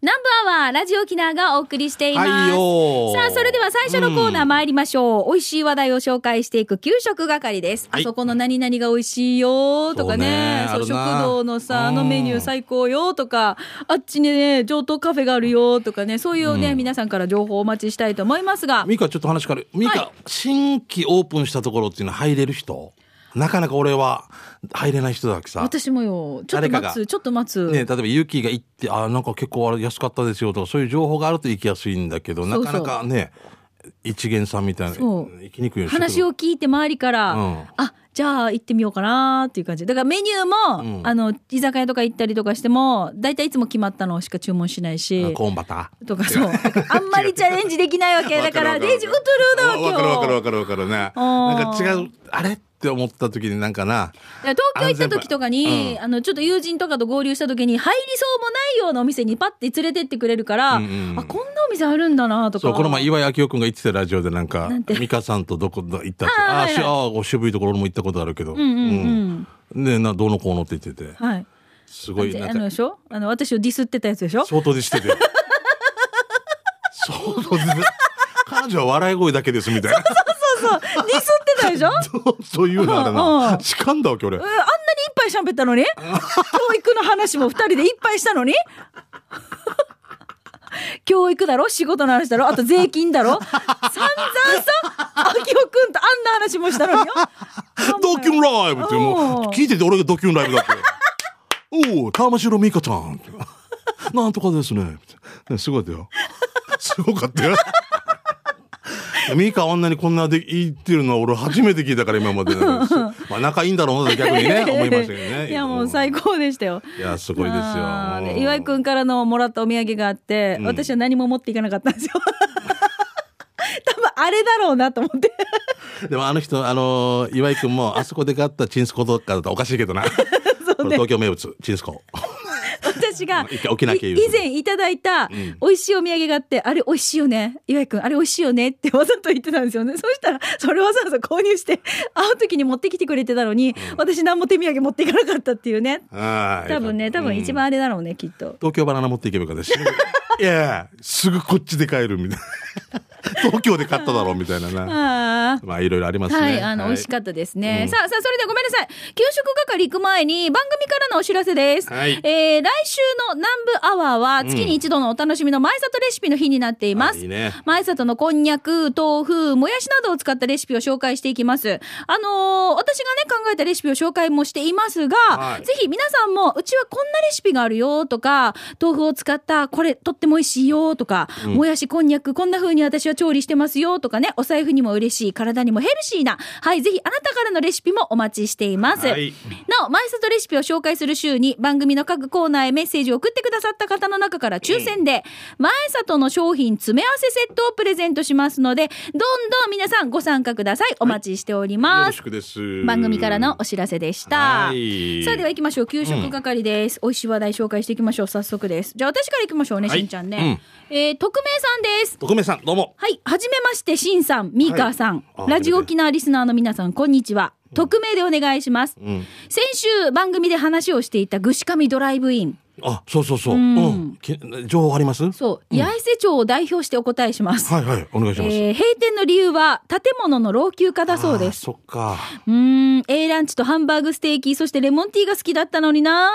南部アワーラジオ沖縄がお送りしています。はいさあ、それでは最初のコーナー参りましょう。美味しい話題を紹介していく給食係です。はいあそこの何々が美味しいよとかね。そうね食堂のさ、あのうんメニュー最高よとか、あっちにね、上等カフェがあるよとかね、そういうね、皆さんから情報をお待ちしたいと思いますが。ミカちょっと話変わる。ミカ、はい新規オープンしたところっていうのは入れる人？なかなか俺は入れない人だわけさ。私もよ、ちょっと待つ、ちょっと待つ。ね、例えばユキが行って、あなんか結構あれ安かったですよとか、そういう情報があると行きやすいんだけど、そうそう。なかなかね、一元さんみたいな、行きにくいよ話を聞いて周りから、うん。あじゃあ行ってみようかなっていう感じ。だからメニューも、うん。あの居酒屋とか行ったりとかしても大体いつも決まったのしか注文しないしあコーンバター。とかそう。あんまりチャレンジできないわけだからデイジーウトゥルーだわわかるわかるわかるわかるね。なんか違う、あれって思った時になんかな、東京行った時とかに、うん。あのちょっと友人とかと合流した時に入りそうもないようなお店にパッて連れてってくれるから、うんうんあこんなお店あるんだなとか。そう、この前岩井明夫君が言ってたラジオでなんかなんて、美香さんとどこ行ったって、あはいはい。しあー、渋いところ俺も行ったことあるけど、うんうんうん、うん。ねな、どうのこうのって言ってて、はい。すごい、あなんか、のでしょ？あの私をディスってたやつでしょ？相当でしてて。相当で、彼女は笑い声だけですみたいな。そうそうディスってたでしょ？そうそういうのあれうんうな。ん痴漢だわけ俺え。あんなにいっぱい喋ったのに？教育の話も二人でいっぱいしたのに？教育だろ？仕事の話だろ？あと税金だろ？散々さ秋夫くんとあんな話もしたのによドキュンライブってもう聞いてて俺がドキュンライブだって。おお、玉城美香ちゃん。なんとかですね。ねすごいだよ。すごかったよ。ミカあんなにこんなで言ってるのは俺初めて聞いたから今まで、まあ仲いいんだろうなと逆にね 思いましたけどね。いやもう最高でしたよ。いやすごいですよ。岩井くんからのもらったお土産があって、うん。私は何も持っていかなかったんですよ。多分あれだろうなと思って。でもあの人あの岩井君もあそこで買ったチンスコとかだとおかしいけどな。東京名物チンスコ。私が 以前いただいたん。美味しいお土産があって、あれ美味しいよね岩井くんあれ美味しいよねってわざと言ってたんですよね。そしたらそれわざわざ購入して会う時に持ってきてくれてたのに、私何も手土産持っていかなかったっていうね。はい。多分ね多分一番あれだろうね、きっと。東京バナナ持っていけばよかったし。い やすぐこっちで買えるみたいな。東京で買っただろうみたいなな。まあいろいろありますね。はい、あの、美味しかったですね。うんさあ、さあ、それではごめんなさい。給食係行く前に番組からのお知らせです。はいえー、来週の南部アワーは月に一度のお楽しみの前里レシピの日になっています。あいいね前里のこんにゃく、豆腐、もやしなどを使ったレシピを紹介していきます。あのー私がね、考えたレシピを紹介もしていますが、はいぜひ皆さんも、うちはこんなレシピがあるよとか、豆腐を使ったこれとっても美味しいよとか、もやしこんにゃくこんな風に私は調理してますよとかね、お財布にも嬉しい、体にもヘルシーな、はい、ぜひあなたからのレシピもお待ちしています。はいなお、マイストレシピを紹介する週に番組の各コーナーへメッセージを送ってくださった方の中から抽選で、前里の商品詰め合わせセットをプレゼントしますので、どんどん皆さんご参加ください。お待ちしておりよます。ろしくです。番組からのお知らせでした。はいさあでは行きましょう。給食係です。美味しい話題紹介していきましょう。早速です。じゃあ私から行きましょうね、はいしんちゃんね。えー、匿名さんです。徳明さんどうも。はい。はじめまして、しんさん、みーかーさん、はいあラジオ沖縄リスナーの皆さん、こんにちは。匿名でお願いします。うん。先週番組で話をしていたぐしかみドライブイン。あそうそうそう。ううん情報あります？そう、八重瀬町を代表してお答えします。はいはいお願いします。えー閉店の理由は建物の老朽化だそうです。あそっか。うーん、A ランチとハンバーグステーキ、そしてレモンティーが好きだったのにな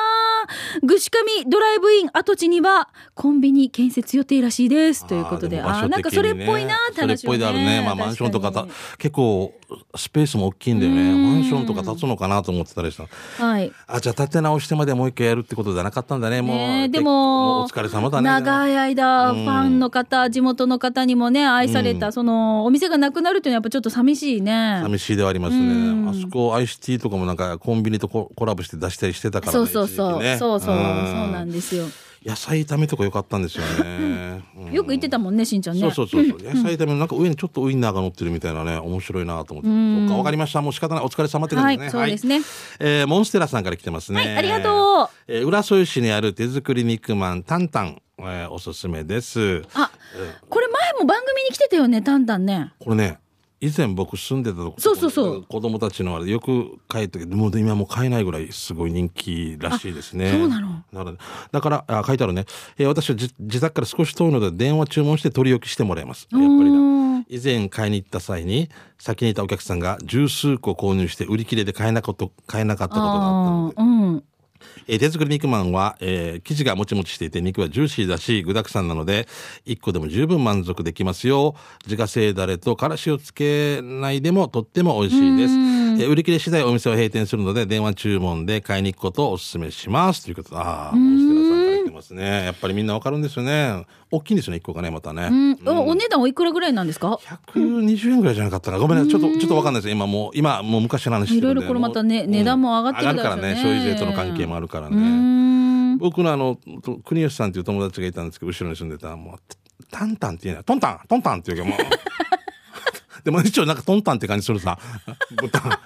ぐしかみドライブイン跡地にはコンビニ建設予定らしいです。ということで、あなんかそれっぽいなってそれっぽいであるね。まあマンションとか結構スペースも大きいんだよね。マンションとか建つのかなと思ってたりした。はい。あじゃあ建て直してまでもう一回やるってことじゃなかったんだね。もう。ねえで結も構お疲れ様だね。長い間、ファンの方、地元の方にもね、愛された、その、お店がなくなるっていうのはやっぱちょっと寂しいね。寂しいではありますうんね。あそこアイスティーとかもなんかコンビニとココラボして出したりしてたからね。そうそうそう。ねそうそう。そううんなんですよ。野菜炒めとか良かったんですよね。うんよく言ってたもんね、しんちゃんね。そうそうそうそう。野菜炒めのなんか上にちょっとウインナーが乗ってるみたいなね、面白いなと思って。そっか、わかりました。もう仕方ない。お疲れ様ってはい、感じね。そうですね。えーモンステラさんから来てますね。はいありがとう。えー浦添市にある手作り肉まんタンタン、えーおすすめです。あ、これ前も番組に来てたよね、タンタンね。これね、以前僕住んでたとこそうそうそう。子供たちのあれよく帰ってもう今もう買えないぐらいすごい人気らしいですね。あそうなの？だからあ書いてあるね、えー私はじ自宅から少し遠いので電話注文して取り置きしてもらいます。やっぱりうだん以前買いに行った際に先にいたお客さんが十数個購入して売り切れで買えなこと買えなかったことがあったので。うんえー手作り肉まんは、えー生地がもちもちしていて肉はジューシーだし具沢山なので1個でも十分満足できますよ。自家製だれとからしをつけないでもとっても美味しいです、えー売り切れ次第お店は閉店するので電話注文で買いに行くことをお勧めします。ということでああってますね。やっぱりみんなわかるんですよね。大きいんですよね1個がねまたね、うん。おお値段おいくらぐらいなんですか？120円ぐらいじゃなかったかなごめんなさい。ちょっとちょっとわかんないです。今もう今もう昔の話してるんでいろいろこれまたね値段も上がってる上がるからね消費税との関係もあるからうね、僕のあのと国吉さんっていう友達がいたんですけど後ろに住んでたもうタンタンって言えないトンタントンタンって言うけどもう。でも一応なんかトンタンって感じするさ。豚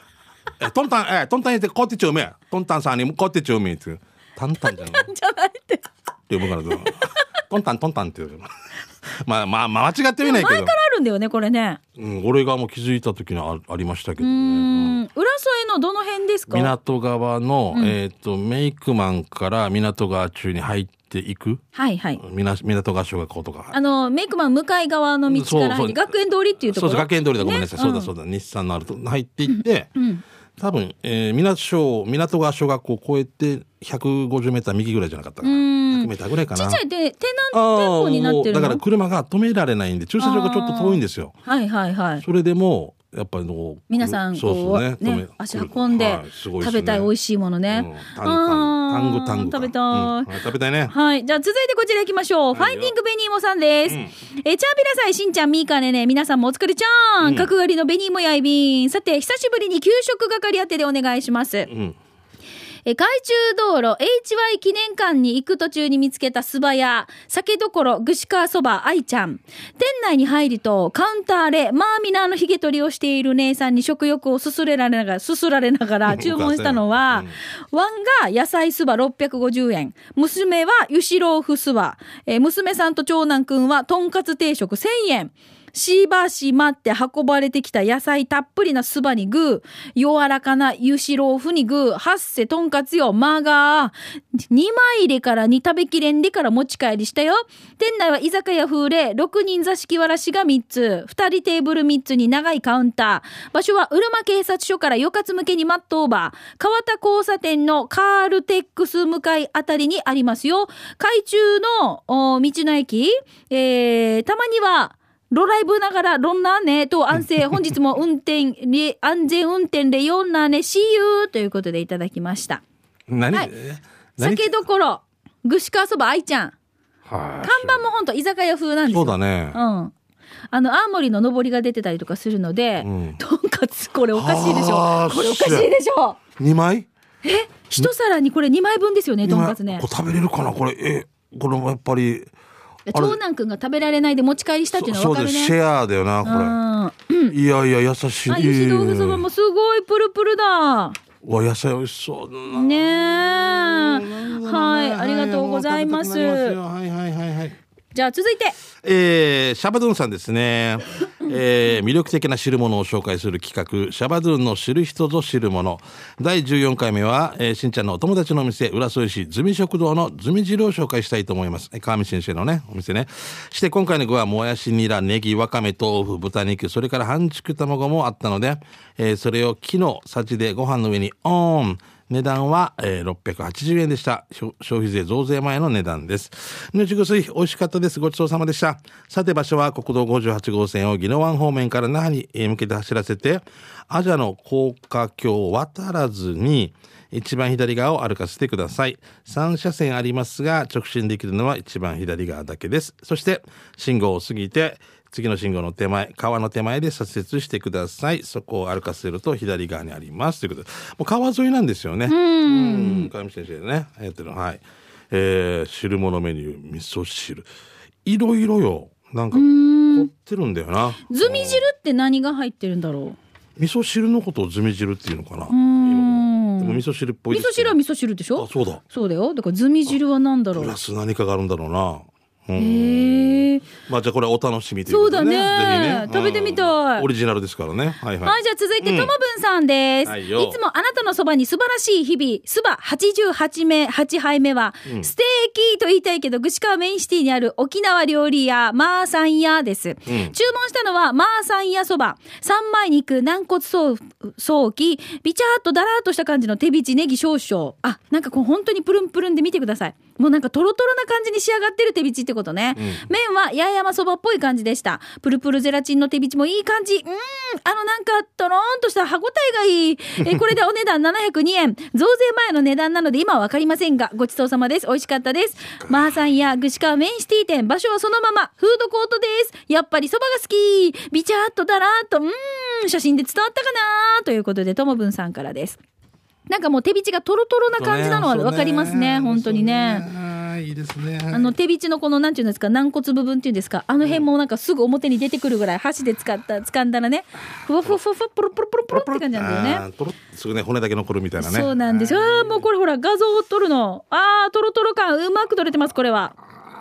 えトンタンえトンタン言ってこうやってちょうめトンタンさんにこうやってちょうめってタンタンじゃない？じゃないって。って呼ぶから トンタントンタンって言う まあまあまあ間違ってみないけど。前からあるんだよねこれね。うん、俺がもう気づいた時にあありましたけどうね、ーん。浦添のどの辺ですか？港側の、えっ、とメイクマンから港川中に入っていく？はいはい。みな港川小学校とか。あのメイクマン向かい側の道から学園通りっていうところ？そうそう学園通りだごめんなさい、ね。そうだそうだ、日産のあると入っていって、ん多分、えー、港小港川小学校を越えて150メーター右ぐらいじゃなかったかな、うん。100メーターぐらいかな。ちっちゃいでテあナ店舗になってるだから車が止められないんで駐車場がちょっと遠いんですよ。はいはいはい。それでもやっぱりの皆さんこそううね足運んで食べたい美味しいものねうん、タングタングか食べたい食べたいねはい。じゃあ続いてこちら行きましょう。フはいァインディングベニーモさんです。うんえー、チャービラさい、しんちゃん、みーかねね、皆さんもお疲れちゃん。うん角刈りのベニーモやいびん。さて、久しぶりに給食係当てでお願いします。うんえー海中道路 HY 記念館に行く途中に見つけた素早屋、酒どころ、ぐしかそば、愛ちゃん。店内に入ると、カウンターで、マーミナーのヒゲ取りをしている姉さんに食欲をすすれられながら、すすられながら 注文したのは、ワンが野菜そば650円。娘は油脂ローフそば。えー娘さんと長男くんはとんかつ定食1000円。しばし待って運ばれてきた野菜たっぷりなそばにグー、柔らかな油脂ローフにグー、ハッセとんかつよ、マーガー。2枚入れから2食べきれんでから持ち帰りしたよ。店内は居酒屋風で6人座敷わらしが3つ、2人テーブル3つに長いカウンター。場所はうるま警察署からよかつ向けにマットオーバー。川田交差点のカールテックス向かいあたりにありますよ。海中の道の駅、えー、たまには、ロライブながら、ロンナーねと安静、本日も運転、り安全運転でヨンナーね、See you! ということでいただきました。何、はい酒どころ、ぐしかそば愛ちゃん。はい看板もほんと居酒屋風なんですよ。そうだねう。ん。あの、青森の上りが出てたりとかするので、うんとんかつ、これおかしいでしはあょ。これおかしいでしょ。二枚？一皿にこれ2枚分ですよね、とんかつね食べれるかな？これ、え、これもやっぱり。長男くんが食べられないで持ち帰りしたっていうのはそうです、わかるね。シェアだよな、こうん。れ。いやいや、優しい。あ、油脂豆腐そばもすごいプルプルだ。わ、野菜美味しそうだな。ねえ。はい、ありがとうございます。はいはいはいはい。じゃあ続いて。えー、シャバドゥンさんですね。えー、魅力的な汁物を紹介する企画、シャバドゥンの知る人ぞ知るもの。第14回目は、えー、しんちゃんのお友達のお店、浦添市ズミ食堂のズミ汁を紹介したいと思います。川見先生のね、お店ね。して今回の具は、もやし、ニラ、ネギ、わかめ、豆腐、豚肉、それから半熟卵もあったので、えー、それを木のさじでご飯の上にオン。値段は、えー、680円でした。消費税増税前の値段です。ぬちぐすい、美味しかったです。ごちそうさまでした。さて場所は国道58号線を宜野湾方面から那覇に向けて走らせて、アジャの高架橋を渡らずに、一番左側を歩かせてください。3車線ありますが、直進できるのは一番左側だけです。そして、信号を過ぎて、次の信号の手前、川の手前で左折してください。そこを歩かせると左側にあります。ということで、もう川沿いなんですよね。うん。川上先生ね、やってるの。はい。えー、汁物メニュー、味噌汁。いろいろよ。なんか、凝ってるんだよな。ズミ汁って何が入ってるんだろ味噌汁のことをズミ汁っていうのかな。でも味噌汁っぽい味ですけど噌汁は味噌汁でしょ？あ、そうだ。そうだよ。だからズミ汁は何だろう？プラ。ス何かがあるんだろうな。うへえ。まあじゃあこれお楽しみということでね。そうだねぜひ食べてみたいうんオリジナルですからね。はいはい。はい、じゃあ続いて、ともぶんさんです。はいよいつもあなたのそばに素晴らしい日々、そば88目、8杯目は、ステーキと言いたいけど、串川メインシティにある沖縄料理屋、マーサン屋です。注文したのは、マーサン屋そば、三枚肉、軟骨ソーソーキ、ビチャーっとだらーっとした感じの手びちネギ少々。あ、なんかこう本当にプルンプルンで見てください。もうなんかトロトロな感じに仕上がってる手びちってことね。麺は八重山そばっぽい感じでした。プルプルゼラチンの手びちもいい感じ。うーん、あのなんかトローンとした歯ごたえがいい。えーこれでお値段702円。増税前の値段なので今はわかりませんが、ごちそうさまです。美味しかったです。マーさんや串川メインシティ店、場所はそのまま、フードコートです。やっぱりそばが好き。ビチャーっとだらーっと、うーん、写真で伝わったかなということで、ともぶんさんからです。なんかもう手びちがトロトロな感じなのはわかりますね、本当にね。ね。いいですね。あの手びちのこのなんていうんですか軟骨部分っていうんですかあの辺もなんかすぐ表に出てくるぐらい箸で使った掴んだらねふわふわふわふわプルプルプルプルって感じなんだよね。すぐね骨だけ残るみたいなね。そうなんです。よもうこれほら画像を撮るの。あートロトロ感うまく撮れてますこれは。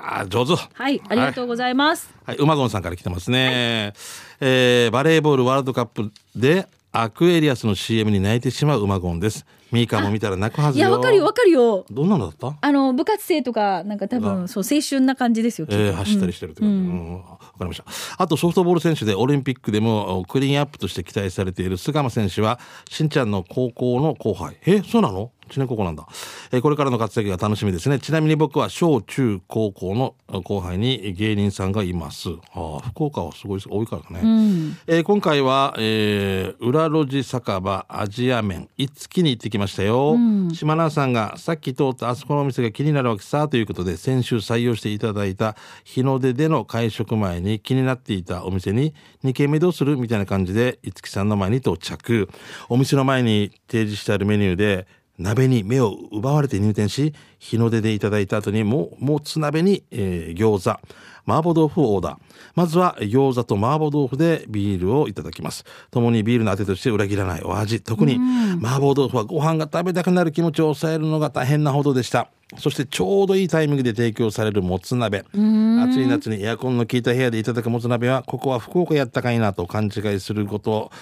あー上手。はいありがとうございます、はい、馬ゴンさんから来てますね、えーバレーボールワールドカップでアクエリアスの CM に泣いてしまう馬ゴンですミーカも見たら泣くはずよ。いやわかるよわかるよ。どんなのだった？あの部活生とかなんか多分そう青春な感じですよえー走ったりしてるって感じ、うん。わかりました。あとソフトボール選手でオリンピックでもクリーンアップとして期待されている菅間選手はしんちゃんの高校の後輩。えそうなの？知念高校なんだ、えーこれからの活躍が楽しみですね。ちなみに僕は小中高校の後輩に芸人さんがいます。ああ福岡はすごい多いからね、えー今回は、えー裏路地酒場アジア麺いつきに行ってきましたよ、島南さんがさっき通ったあそこのお店が気になるわけさということで先週採用していただいた日の出での会食前に気になっていたお店に2軒目どうする？みたいな感じでいつきさんの前に到着。お店の前に提示してあるメニューで鍋に目を奪われて入店し日の出でいただいた後にもうもつ鍋に、えー餃子麻婆豆腐をオーダー。まずは餃子と麻婆豆腐でビールをいただきます。共にビールのあてとして裏切らないお味。特に麻婆豆腐はご飯が食べたくなる気持ちを抑えるのが大変なほどでした。そしてちょうどいいタイミングで提供されるもつ鍋。暑い夏にエアコンの効いた部屋でいただくもつ鍋はここは福岡やったかいなと勘違いすること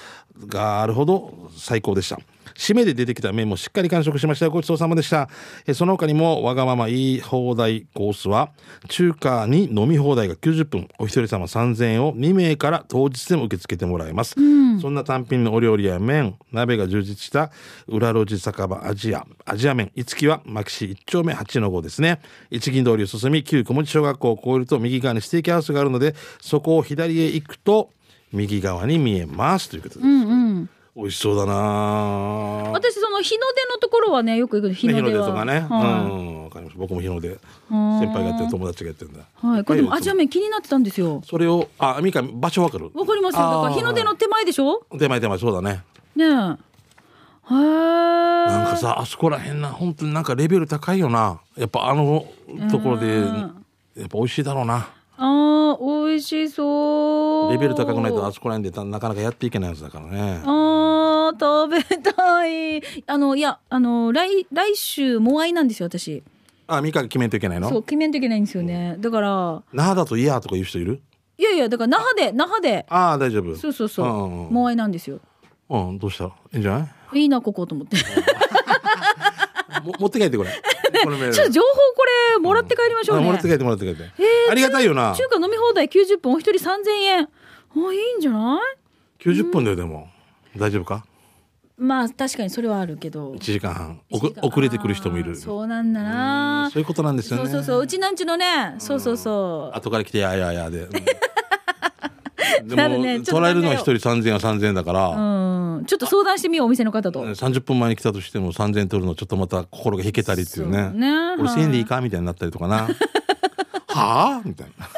があるほど最高でした。締めで出てきた麺もしっかり完食しました。ごちそうさまでした。えその他にもわがまま言い放題コースは中華に飲み放題が90分お一人様3000円を2名から当日でも受け付けてもらえます、そんな単品のお料理や麺鍋が充実した裏路地酒場アジアアジア麺いつきは牧師1丁目8の5ですね。一銀通りを進み旧小持小学校を越えると右側にステーキハウスがあるのでそこを左へ行くと右側に見えますということで、美味しそうだな。あ私その日の出のところはねよく行く日の。の出は出とかね、は。うん。わかりました僕も日の出。先輩がやってる友達がやってるんだ。い、はい、これでもはいアジア麺気になってたんですよ。それをあみかん場所わかる？わかりますよ。だから日の出の手前でしょ？手前手前そうだね。ねえ。なんかさあそこらへんな本当になんかレベル高いよな。やっぱあのところでやっぱ美味しいだろうなあー美味しそう。レベル高くないとあそこらへんでたなかなかやっていけないやつだからね。あー食べたい。あのいやあの来来週モアイなんですよ私。あみかん決めんといけないそうの決めんといけないんですよね。だから。那覇だと嫌とか言う人いる？いやいやだから那覇で那覇で。ああ大丈夫。そうそうそう。うんモアイなんですよ。うんどうした？いいんじゃない？いいなここと思って 持って帰ってこれ。このメール。っと情報これもらって帰りましょうね。あもらって帰ってもらって帰って、ーありがたいよな。中華飲み放題90分お一人3000円。あいいんじゃない？90分だよでも。大丈夫か？まあ確かにそれはあるけど。1時間半。おく一時間。遅れてくる人もいる。そうなんだな。そういうことなんですよね。そうそうそう。うちなんちのね。そうそうそう。後から来てやややででも、ね。捉えるのは1人3000円は3000円だから、うん。ちょっと相談してみようお店の方と。30分前に来たとしても3000円取るのちょっとまた心が引けたりっていうね。ね。俺1000円でいいかみたいになったりとかなはあ？みたいな。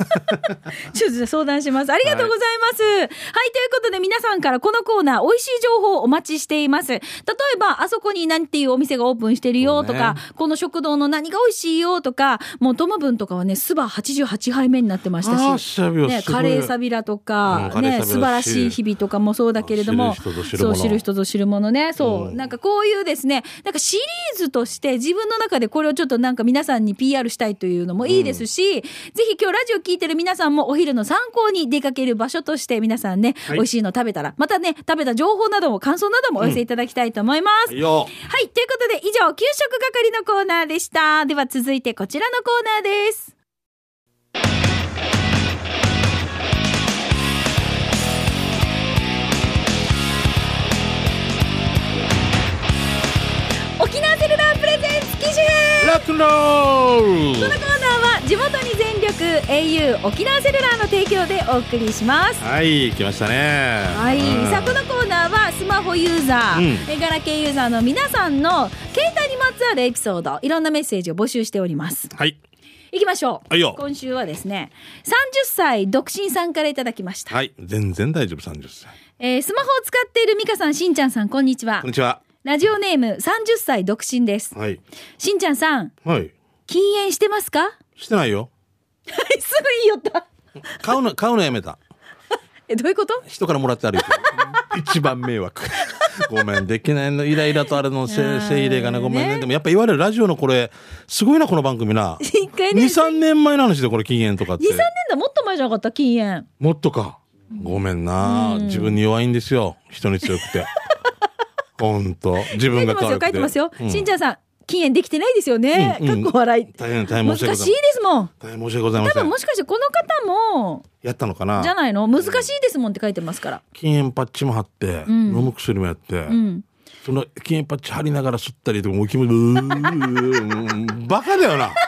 ちょっと相談します。ありがとうございます。はい、ということで皆さんからこのコーナー、美味しい情報をお待ちしています。例えば、あそこに何ていうお店がオープンしてるよとか、そうこの食堂の何が美味しいよとか、もうトムブンとかはね、スバ88杯目になってましたし、ね、カレーサビラとか、ね、うんカレーサビラ素晴らしい日々とかもそうだけれども、そう、知る人ぞ知るものね、そう、うん。なんかこういうですね、なんかシリーズとして自分の中でこれをちょっとなんか皆さんに PR したいというのもいいですし、ぜひ今日ラジオ聞いてる皆さんもお昼の参考に出かける場所として皆さんね、はい美味しいの食べたら、またね、食べた情報なども感想などもお寄せいただきたいと思います。いいよ。はい。ということで、以上、給食係のコーナーでした。では続いてこちらのコーナーです。沖縄セルラープレゼンツ機種編ラックンローこ au 沖縄セルラーの提供でお送りします。はい、来ましたね。はい、うんさあこのコーナーはスマホユーザー、うんえガラケーユーザーの皆さんの携帯にまつわるエピソードいろんなメッセージを募集しておりますはい。いきましょうはいよ今週はですね30歳独身さんからいただきました、はい。全然大丈夫、30歳。えースマホを使っているミカさんしんちゃんさんこんにちはこんにちは。ラジオネーム30歳独身ですはい。しんちゃんさんはい。禁煙してますか？してないよ。は いすぐ言いよった買うの、買うのやめた。えどういうこと？人からもらって歩いてる。一番迷惑。ごめん、できないの、イライラとあれのせいせい入れがね、ごめんね。ねでもやっぱ言われるラジオのこれ、すごいな、この番組な。一回ね2、3年前の話でこれ禁煙とかって23。年だもっと前じゃなかった？禁煙もっとか。ごめんな。自分に弱いんですよ。人に強くて。ほんと。自分書いてますよが可愛くて。書いてますよ、うんしんちゃんさん禁煙できてないですよね、うんうん。かっこ笑い。大変、大変難しいですもん。大変申し訳ございません。多分も。しかしてこの方もやったのかな？じゃないの？難しいですもんって書いてますから。禁煙パッチも貼って、ん。飲む薬もやって、うん。その禁煙パッチ貼りながら吸ったりとかもう気持ちうーバカだよな。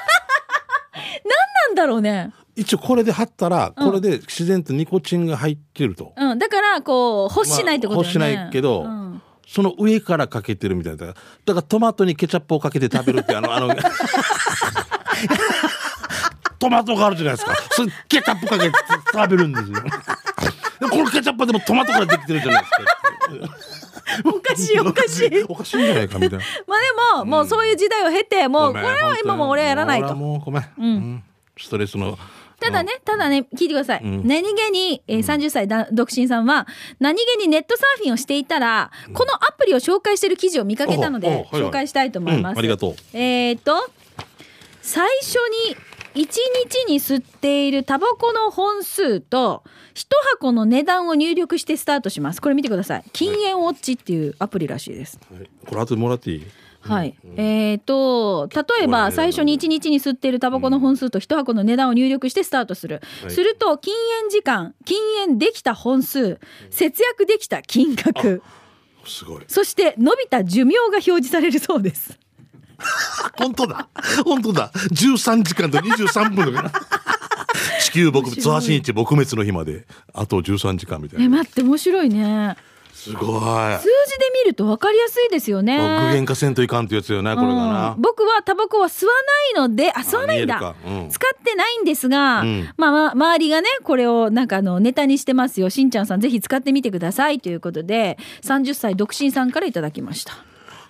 なんだろうね。一応これで貼ったらこれで自然とニコチンが入ってると、うん。だからこう欲しないってことだよね、まあ欲しないけどうんその上からかけてるみたいな。だからトマトにケチャップをかけて食べるってあのあのトマトがあるじゃないですか。それケチャップかけて食べるんですよ。でこのケチャップはでもトマトからできてるじゃないですかおかしいおかしい。おかしいんじゃないかみたいな。まあでも、もうそういう時代を経てもうこれは今も俺はやらないと。にもうごめん、うん。ストレスのただね、ただね、聞いてください。ん何気に、えー30歳だ独身さんは、何気にネットサーフィンをしていたら、このアプリを紹介している記事を見かけたので、紹介したいと思います。うんありがとうえっ、と、最初に、1日に吸っているタバコの本数と、1箱の値段を入力してスタートします。これ見てください。禁煙ウォッチっていうアプリらしいです。はいこれ後でもらっていい？はい。えっ、と、例えば最初に1日に吸っているタバコの本数と1箱の値段を入力してスタートする。はい。すると、禁煙時間、禁煙できた本数、節約できた金額、すごい。そして伸びた寿命が表示されるそうです。本当だ。本当だ。13時間と23分の地球僕ツアー新一撲滅の日まで。あと13時間みたいえ、な待って、面白いね。すごい。数字で見ると分かりやすいですよね。具現化せんといかんってやつよねこれがな。うん僕はタバコは吸わないので、あ、吸わないんだ。使ってないんですが、うん。まあまあ、周りがね、これをなんかあの、ネタにしてますよ。しんちゃんさんぜひ使ってみてください。ということで、30歳独身さんからいただきました。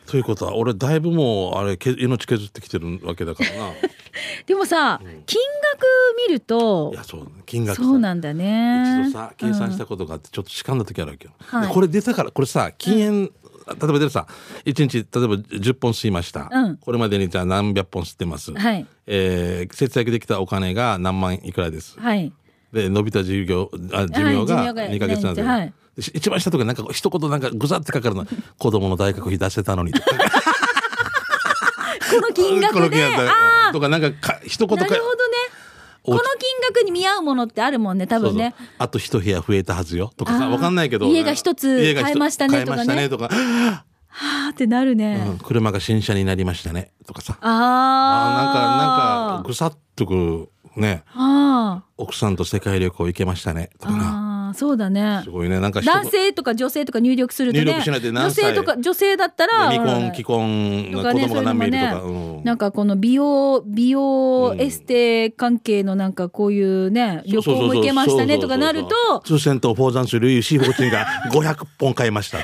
ということは俺だいぶもうあれけ命削ってきてるわけだからな。でもさ、金額見るといやそう金額さ。そうなんだね。一度さ計算したことがあってちょっとしかんだ時あるわけよ、はい。でこれ出たからこれさ禁煙、例えば出るさ1日例えば10本吸いました、うん。これまでにじゃあ何百本吸ってます、はい。えー節約できたお金が何万いくらです。はい。で伸びた寿命あ寿命が寿命が2ヶ月なんですよ、一番下とかなんか一言なんかぐざってかかるの。子供の大学費出してたのに。と かこの金額で、とかなんかか一あ、言かなるほどね。こおの金額に見合うものってあるもんね、多分ね。あと一部屋増えたはずよ。とかさわかんないけど。家が一つ買えましたね買えましたねとか、はあってなるね。うん車が新車になりましたねとかさ。ああ。なんかなんかぐさっとくね。あ奥さんと世界旅行行けましたねとあ。かなそうだねす。ごいねなんか男性とか女性とか入力するとね。入力しないで女何歳性とか、女性だったら。未婚既婚子供が何名いるとか、そうんなんかこの美容、美容うんエステ関係のなんかこういうね、旅行も行けましたねとかなると、通銭とフォーザンスルイシーフォーチンが500本買いました。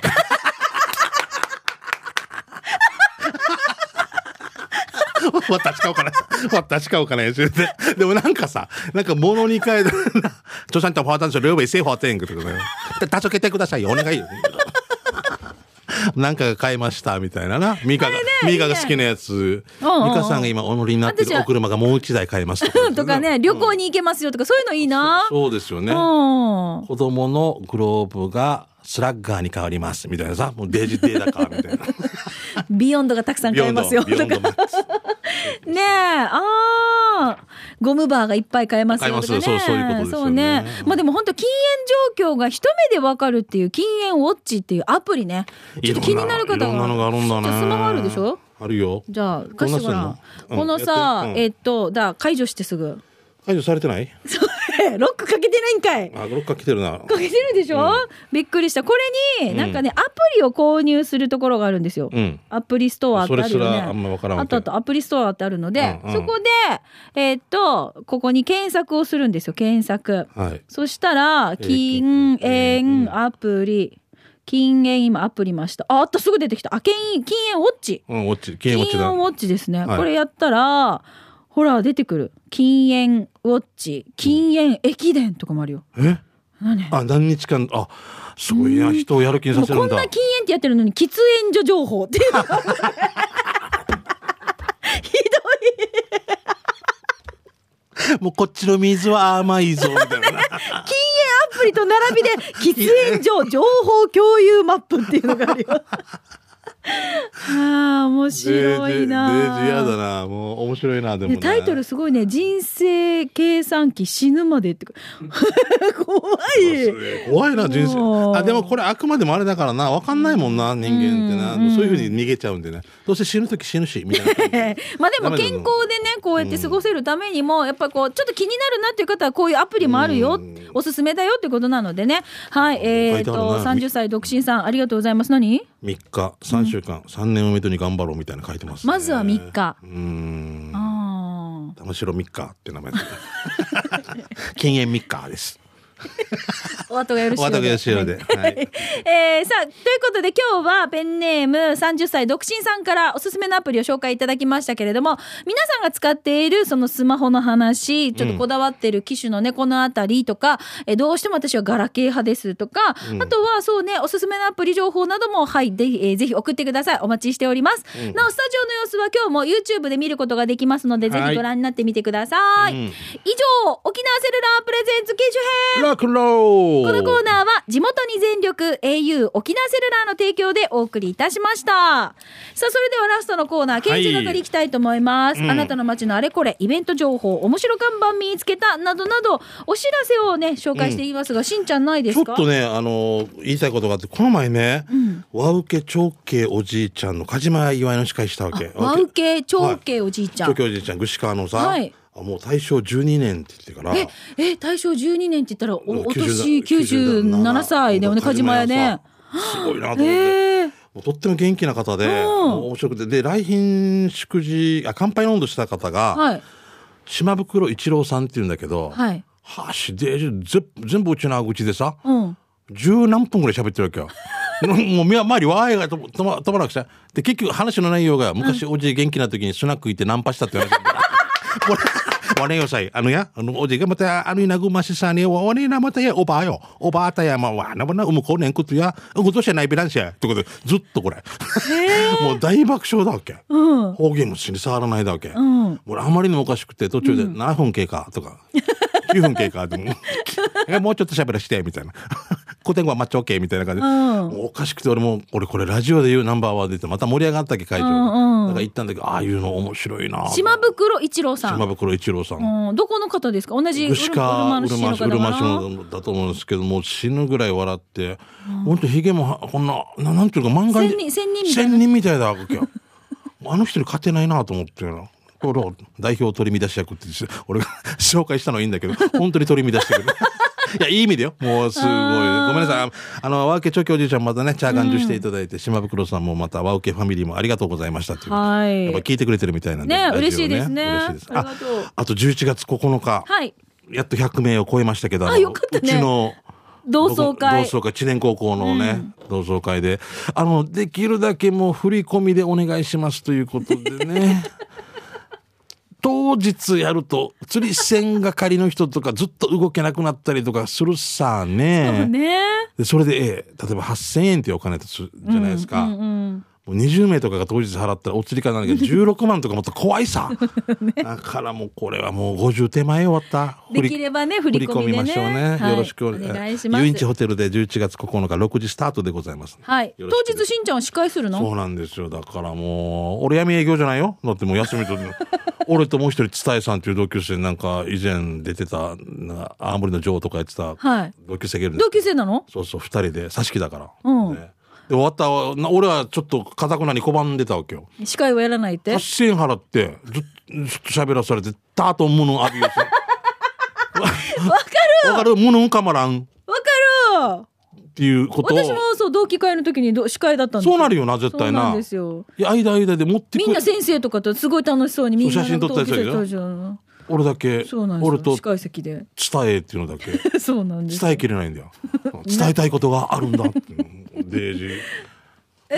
私買おうかな。私買おうかな。でもなんかさ、なんか物に変えた。ら、著産とフォーザンスルイシーフォーチンとかね。助けてくださいよ。お願いよ。なんか買いました、みた。いなな。ミカが、ミカが好きなやつ。ミカさんが今お乗りになってるお車がもう一台買いますとかですよね、とかね、旅行に行けますよとか、そういうのいいな。そうですよね。子供のグローブがスラッガーに変わります、みた。いなさ。もうデジデータか、みた。いな。ビヨンドがたくさん買えますよ。とか。ねえ、ああ、ゴムバーがいっぱい買えますよとかね。そうそういうことですよねそうね。まあでも本当禁煙状況が一目でわかるっていう禁煙ウォッチっていうアプリね。ちょっと気になる方いろんなのがあるんだね。スマホあるでしょ？あるよ。じゃあ貸してごらん。このさ、えっと、だ解除してすぐ。解除されてない？ロックかけてないんかい。あ、ロッカー来てるな。かけてるでしょ、びっくりした。これに、なんかね、アプリを購入するところがあるんですよ。うん。アプリストアってあるよね。あんまわからんあとあとアプリストアってあるので、うんうんそこで、えーっと、ここに検索をするんですよ、検索。はい。そしたら、ー禁うん煙アプリ。禁煙今アプリました。あ、あった、すぐ出てきた。あ、禁煙、禁煙ウォッチ。うん、ウォッチ、禁禁煙ウォッチだ。煙ウォッチですね。はいこれやったら、ほら、出てくる。禁煙ウォッチ、禁煙駅伝とかもあるよ。え？何？あ、何日間、あ、すごいな、人をやる気にさせるんだ。こんな禁煙ってやってるのに喫煙所情報っていうの？が ひどいもうこっちの水は甘いぞ、みたいな。禁煙アプリと並びで喫煙所情報共有マップっていうのがあるよ。ああ面白いな。デージ嫌だな。もう面白いな、でもタイトルすごいね。人生計算機死ぬまでって。怖い。怖いな、人生。あ、でもこれあくまでもあれだからな。わかんないもんな、人間ってな。そういうふうに逃げちゃうんでね。どうせ死ぬとき死ぬし、みたいな。まあでも健康でねこうやって過ごせるためにもやっぱこうちょっと気になるなっていう方はこういうアプリもあるよ。うん。おすすめだよってことなのでね。はいえー、書いてあるとな30歳独身さんありがとうございます。何？3日、3週間、3年をめどに頑張ろうみたいなの書いてます、ね。まずは3日うーん。ああ玉城3日って名前です。禁煙3日です。お後がよろしいお後がよろしいようで。はい。えーさあということで今日はペンネーム30歳独身さんからおすすめのアプリを紹介いただきましたけれども皆さんが使っているそのスマホの話ちょっとこだわってる機種のねこのあたりとか、えーどうしても私はガラケー派ですとか、あとはそうねおすすめのアプリ情報などもはいで、えーぜひ送ってください。お待ちしております、なおスタジオの様子は今日も YouTube で見ることができますので、ぜひご覧になってみてください、うん。以上沖縄セルラープレゼンツ機種編ロックンローこのコーナーは地元に全力 au 沖縄セルラーの提供でお送りいたしました。さあ、それではラストのコーナー、検事係いきたいと思います。うんあなたの街のあれこれ、イベント情報、面白看板見つけた、などなど、お知らせをね、紹介していますが、しんちゃんないですか？ちょっとね、あの言いたいことがあって、この前ね、和受け長慶おじいちゃんの梶間祝いの司会したわけ。和受け、長慶おじいちゃん。長慶おじいちゃん、串川のさ、はいあもう大正12年って言ってから、え、え、大正12年って言ったら、おお90年97歳だよね、梶間屋ね。すごいなと思って。へえ。もうとっても元気な方で、面白くて、で、来賓祝辞、あ、乾杯の温度した方が、はい。島袋一郎さんって言うんだけど、はい。はしで、ぜ全部うちの口でさ、うん。十何分ぐらい喋ってるわけよ。もう、み周り、わーいがと止ま止まらなくて。で、結局話の内容が、昔おじい元気な時にスナック行ってナンパしたって話。これ、わねよさい。あのや、あの、おじいがまた、いなぐましさね、わわねなまたや、おばあよ。おばあたや、まあ、わなばな、うむこねんことや、うむとしゃないびらんしや。ってことで、ずっとこれ。もう大爆笑だわけ。うん。方言も死に触らないだわけ。うん。もうあまりにもおかしくて途中で何分経過とか、9分経過でもえもうちょっと喋らしてみたいな古典語はマッチョ OK みたいな感じで、うんおかしくて俺も俺これラジオで言うナンバーワンでてまた盛り上がったっけ会場、うんうんだから行ったんだけどああいうの面白いな島袋一郎さん。島袋一郎さんうん、どこの方ですか同じうる串川うるうるま市うるま市市のだと思うんですけども死ぬぐらい笑って、ほんとひげもはこんなななんていうか漫画に千人千人みたい千人みたいだわけよあの人に勝てないなと思ってなこれを代表取り乱し役って俺が紹介したのはいいんだけど 本当に取り乱してくる。いやいい意味でよ。もうすごい。ごめんなさい。あの和受け長教おじいちゃんまたねチャーガンジュしていただいて、島袋さんもまた和受けファミリーもありがとうございましたっていう。はい。やっぱ聞いてくれてるみたいなんでねラジオ嬉しいですね。嬉しいです。あああと11月9日、はい。やっと100名を超えましたけど、あのよかったね。うちの同窓会。同窓会、知念高校のね、同窓会で、あの、できるだけもう振り込みでお願いしますということでね。当日やると釣り船係の人とかずっと動けなくなったりとかするさね。ねでそれで、ええ例えば8000円っていうお金とすじゃないですか。うんうんもう20名とかが当日払ったらお釣りかなんか16 万とかもっと怖いさ。だからもうこれはもう50手前終わった。できればね振り込みでねましょうね。はいよろしくお願いします遊園地ホテルで11月9日6時スタートでございます。はい当日しんちゃんは司会するの？そうなんですよ。だからもう、俺闇営業じゃないよ。だってもう休みと、俺ともう一人、伝えさんっていう同級生なんか以前出てた、青森の女王とかやってたはい。同級生がいるんです。同級生なの？そうそう、二人で、挿し木だから。うん。ね。で、終わったな俺はちょっと、かたくなに拒んでたわけよ。司会はやらないって8000円払って、ずっと喋らされて、タートンムの浴びよせ。わかるわ。かる？ムヌンカマランわかるっていうことを。私もそう同期会の時にど司会だったんですそうなるよな、絶対なそうなんで。すよいや、間間で持ってくみんな先生とかとすごい楽しそうにみんな写真撮ったりするよ同級生登俺だけ、場そうなんです俺とよ司会席で伝えっていうのだけ。そうなんです 伝えきれないんだよ。伝えたいことがあるんだっていうの。デイジー。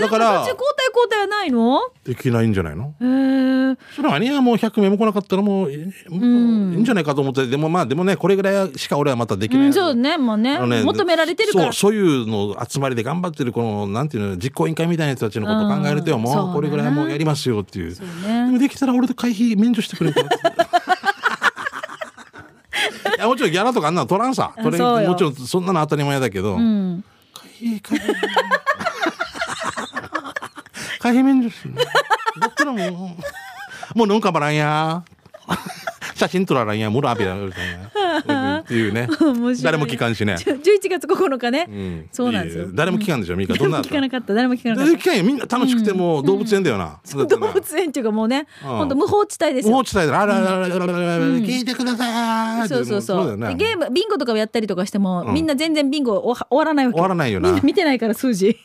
だから途中交代交代はないのできないんじゃないのへーそれはね、もう100名も来なかったらもういいもういいんじゃないかと思って、でもまあでもね、これぐらいしか俺はまたできない。うん、そうねもうねあね求められてるからそう、そういうの集まりで頑張ってる、この、なんていうの、実行委員会みたいな人たちのことを考えるとよ、うんもうこれぐらいもうやりますよっていう。そうでもできたら俺で会費免除してくれるから。いやもちろんギャラとかあんなの取らんさ。取れんもちろんそんなの当たり前だけど。うん会費、会費。大変です、ね。らも、もう飲んかばらんや。写真撮らないや、もらべや。っていうね。誰も聞かんしね。十一月九日ね。そうなんですよ。誰も聞かんでしょ、みか。どんな。聞かなかった。誰も聞かなかった。みんな楽しくても、動物園だよな。動物園っていうか、もうね、本当無法地帯です。無法地帯だ。あらららららら、聞いてください。そうそうそう。ゲーム、ビンゴとかをやったりとかしても、みんな全然ビンゴ終わらない。終わらないよな。見てないから、数字。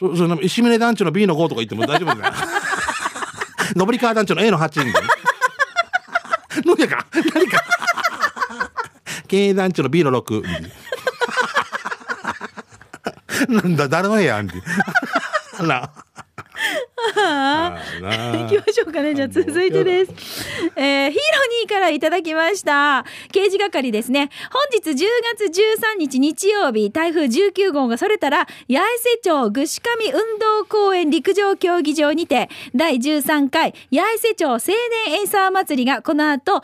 そう、そう、石峰団地の B の5とか言っても大丈夫だよ。上り川団地の A の8みたいな。何やか？何か？経営団地の B の6。なんだ、誰の部屋あんて。な。ああな行きましょうかね。じゃあ続いてです。からいただきました。刑事係ですね。本日10月13日日曜日、台風19号がそれたら、八重瀬町ぐしかみ運動公園陸上競技場にて、第13回八重瀬町青年エイサー祭りがこの後3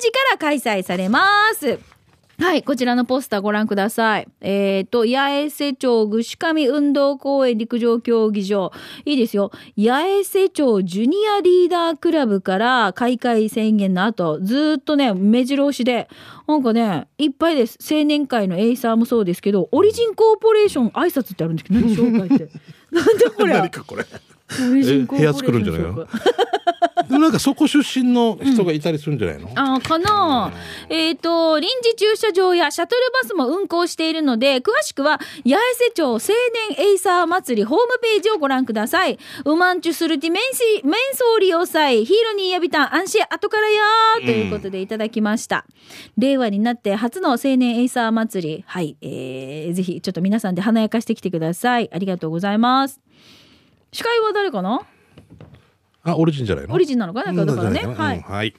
時から開催されます。はい、こちらのポスターご覧ください。えっ、と、八重瀬町ぐしかみ運動公園陸上競技場。いいですよ。八重瀬町ジュニアリーダークラブから開会宣言の後、ずーっとね、目白押しで、なんかね、いっぱいです。青年会のエイサーもそうですけど、オリジンコーポレーション挨拶ってあるんですけど、何紹介って。なんだこれ。何かこれ。オリジンコーポレーションえ部屋作るんじゃないの？紹介でもなんかそこ出身の人がいたりするんじゃないの、あーかな、えっ、と、臨時駐車場やシャトルバスも運行しているので、詳しくは、八重瀬町青年エイサー祭りホームページをご覧ください。ウマンチュスルティメンシ、メンソー利用祭、ヒーロニーヤビタン、安心後からやーということでいただきました。令和になって初の青年エイサー祭り。はい、えー、ぜひちょっと皆さんで華やかしてきてください。ありがとうございます。司会は誰かな？あ、オリジンじゃないの？オリジンなのかな？だからね。うんはい。はい。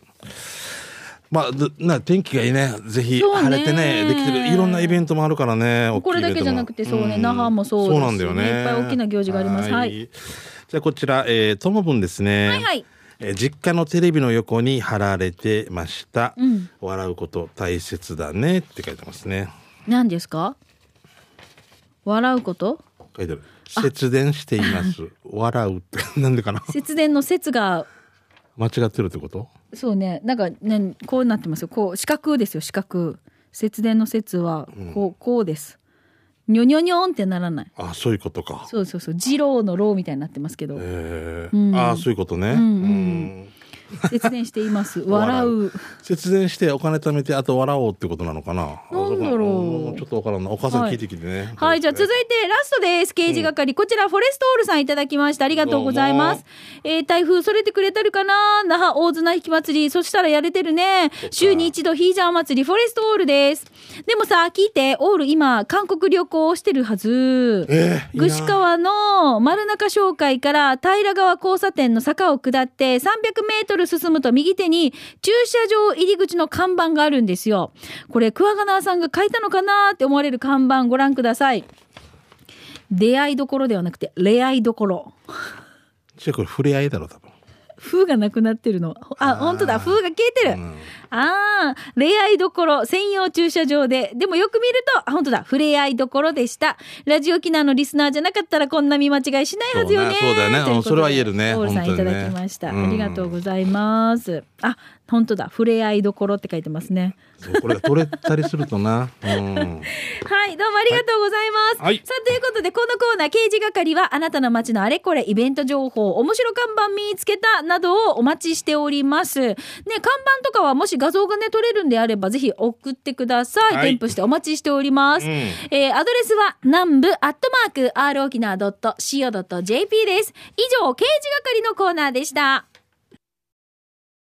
まあ、どな天気がいいね。ぜひ晴れてね、できてる。いろんなイベントもあるからね。これだけじゃなくてそうね那覇もそうですしそうなんだよね。いっぱい大きな行事がありますはいじゃあこちら、えー、ともぶんですね。はいはい。えー実家のテレビの横に貼られてました。うん笑うこと大切だねって書いてますね。何ですか？笑うこと？書いてある。節電しています。笑うって。なんでかな。節電の節が間違ってるってこと？そうね。なんかねこうなってますよ。こう四角ですよ四角。節電の節はこうこうです。にょにょにょんってならない。あ、そういうことか。そうそうそう。二郎の郎みたいになってますけど。えー。うん。ああ、そういうことね。んうん。うん節電しています 笑う節電してお金貯めてあと笑おうってことなのかな？なんだろうちょっとわからんなお母さん聞いてきてねはい、じゃあ続いてラストです。刑事係、こちらフォレストオールさんいただきました。ありがとうございます。えー台風それてくれたるかな？那覇大綱引き祭り。そしたらやれてるね。週に一度ヒージャー祭り、フォレストオールです。でもさ、聞いて、オール今、韓国旅行をしてるはず。えー串川の丸中商会から平川交差点の坂を下って300メートルル進むと右手に駐車場入り口の看板があるんですよ。これ、クワガナーさんが書いたのかなって思われる看板ご覧ください。出会いどころではなくて、恋愛どころ。じゃあこれ触れ合いだろ、多分。風がなくなってるの。あ、本当だ。風が消えてる。ああ、恋愛どころ、専用駐車場で。でもよく見ると、あ、本当だ。触れ合いどころでした。ラジオ機能のリスナーじゃなかったらこんな見間違いしないはずよね。そうだよねそれは言えるねオールさんいただきました。うんありがとうございます。あ、本当だ。触れ合いどころって書いてますね。これが取れたりするとな。うん。はい、どうもありがとうございます。はいさあ、ということで、このコーナー、刑事係は、あなたの街のあれこれ、イベント情報、面白看板見つけた、などをお待ちしております。ね、看板とかは、もし画像がね、撮れるんであれば、ぜひ送ってください。はい添付してお待ちしております。うんえーアドレスは、南部アットマーク、r 沖縄 .co.jp です。以上、刑事係のコーナーでした。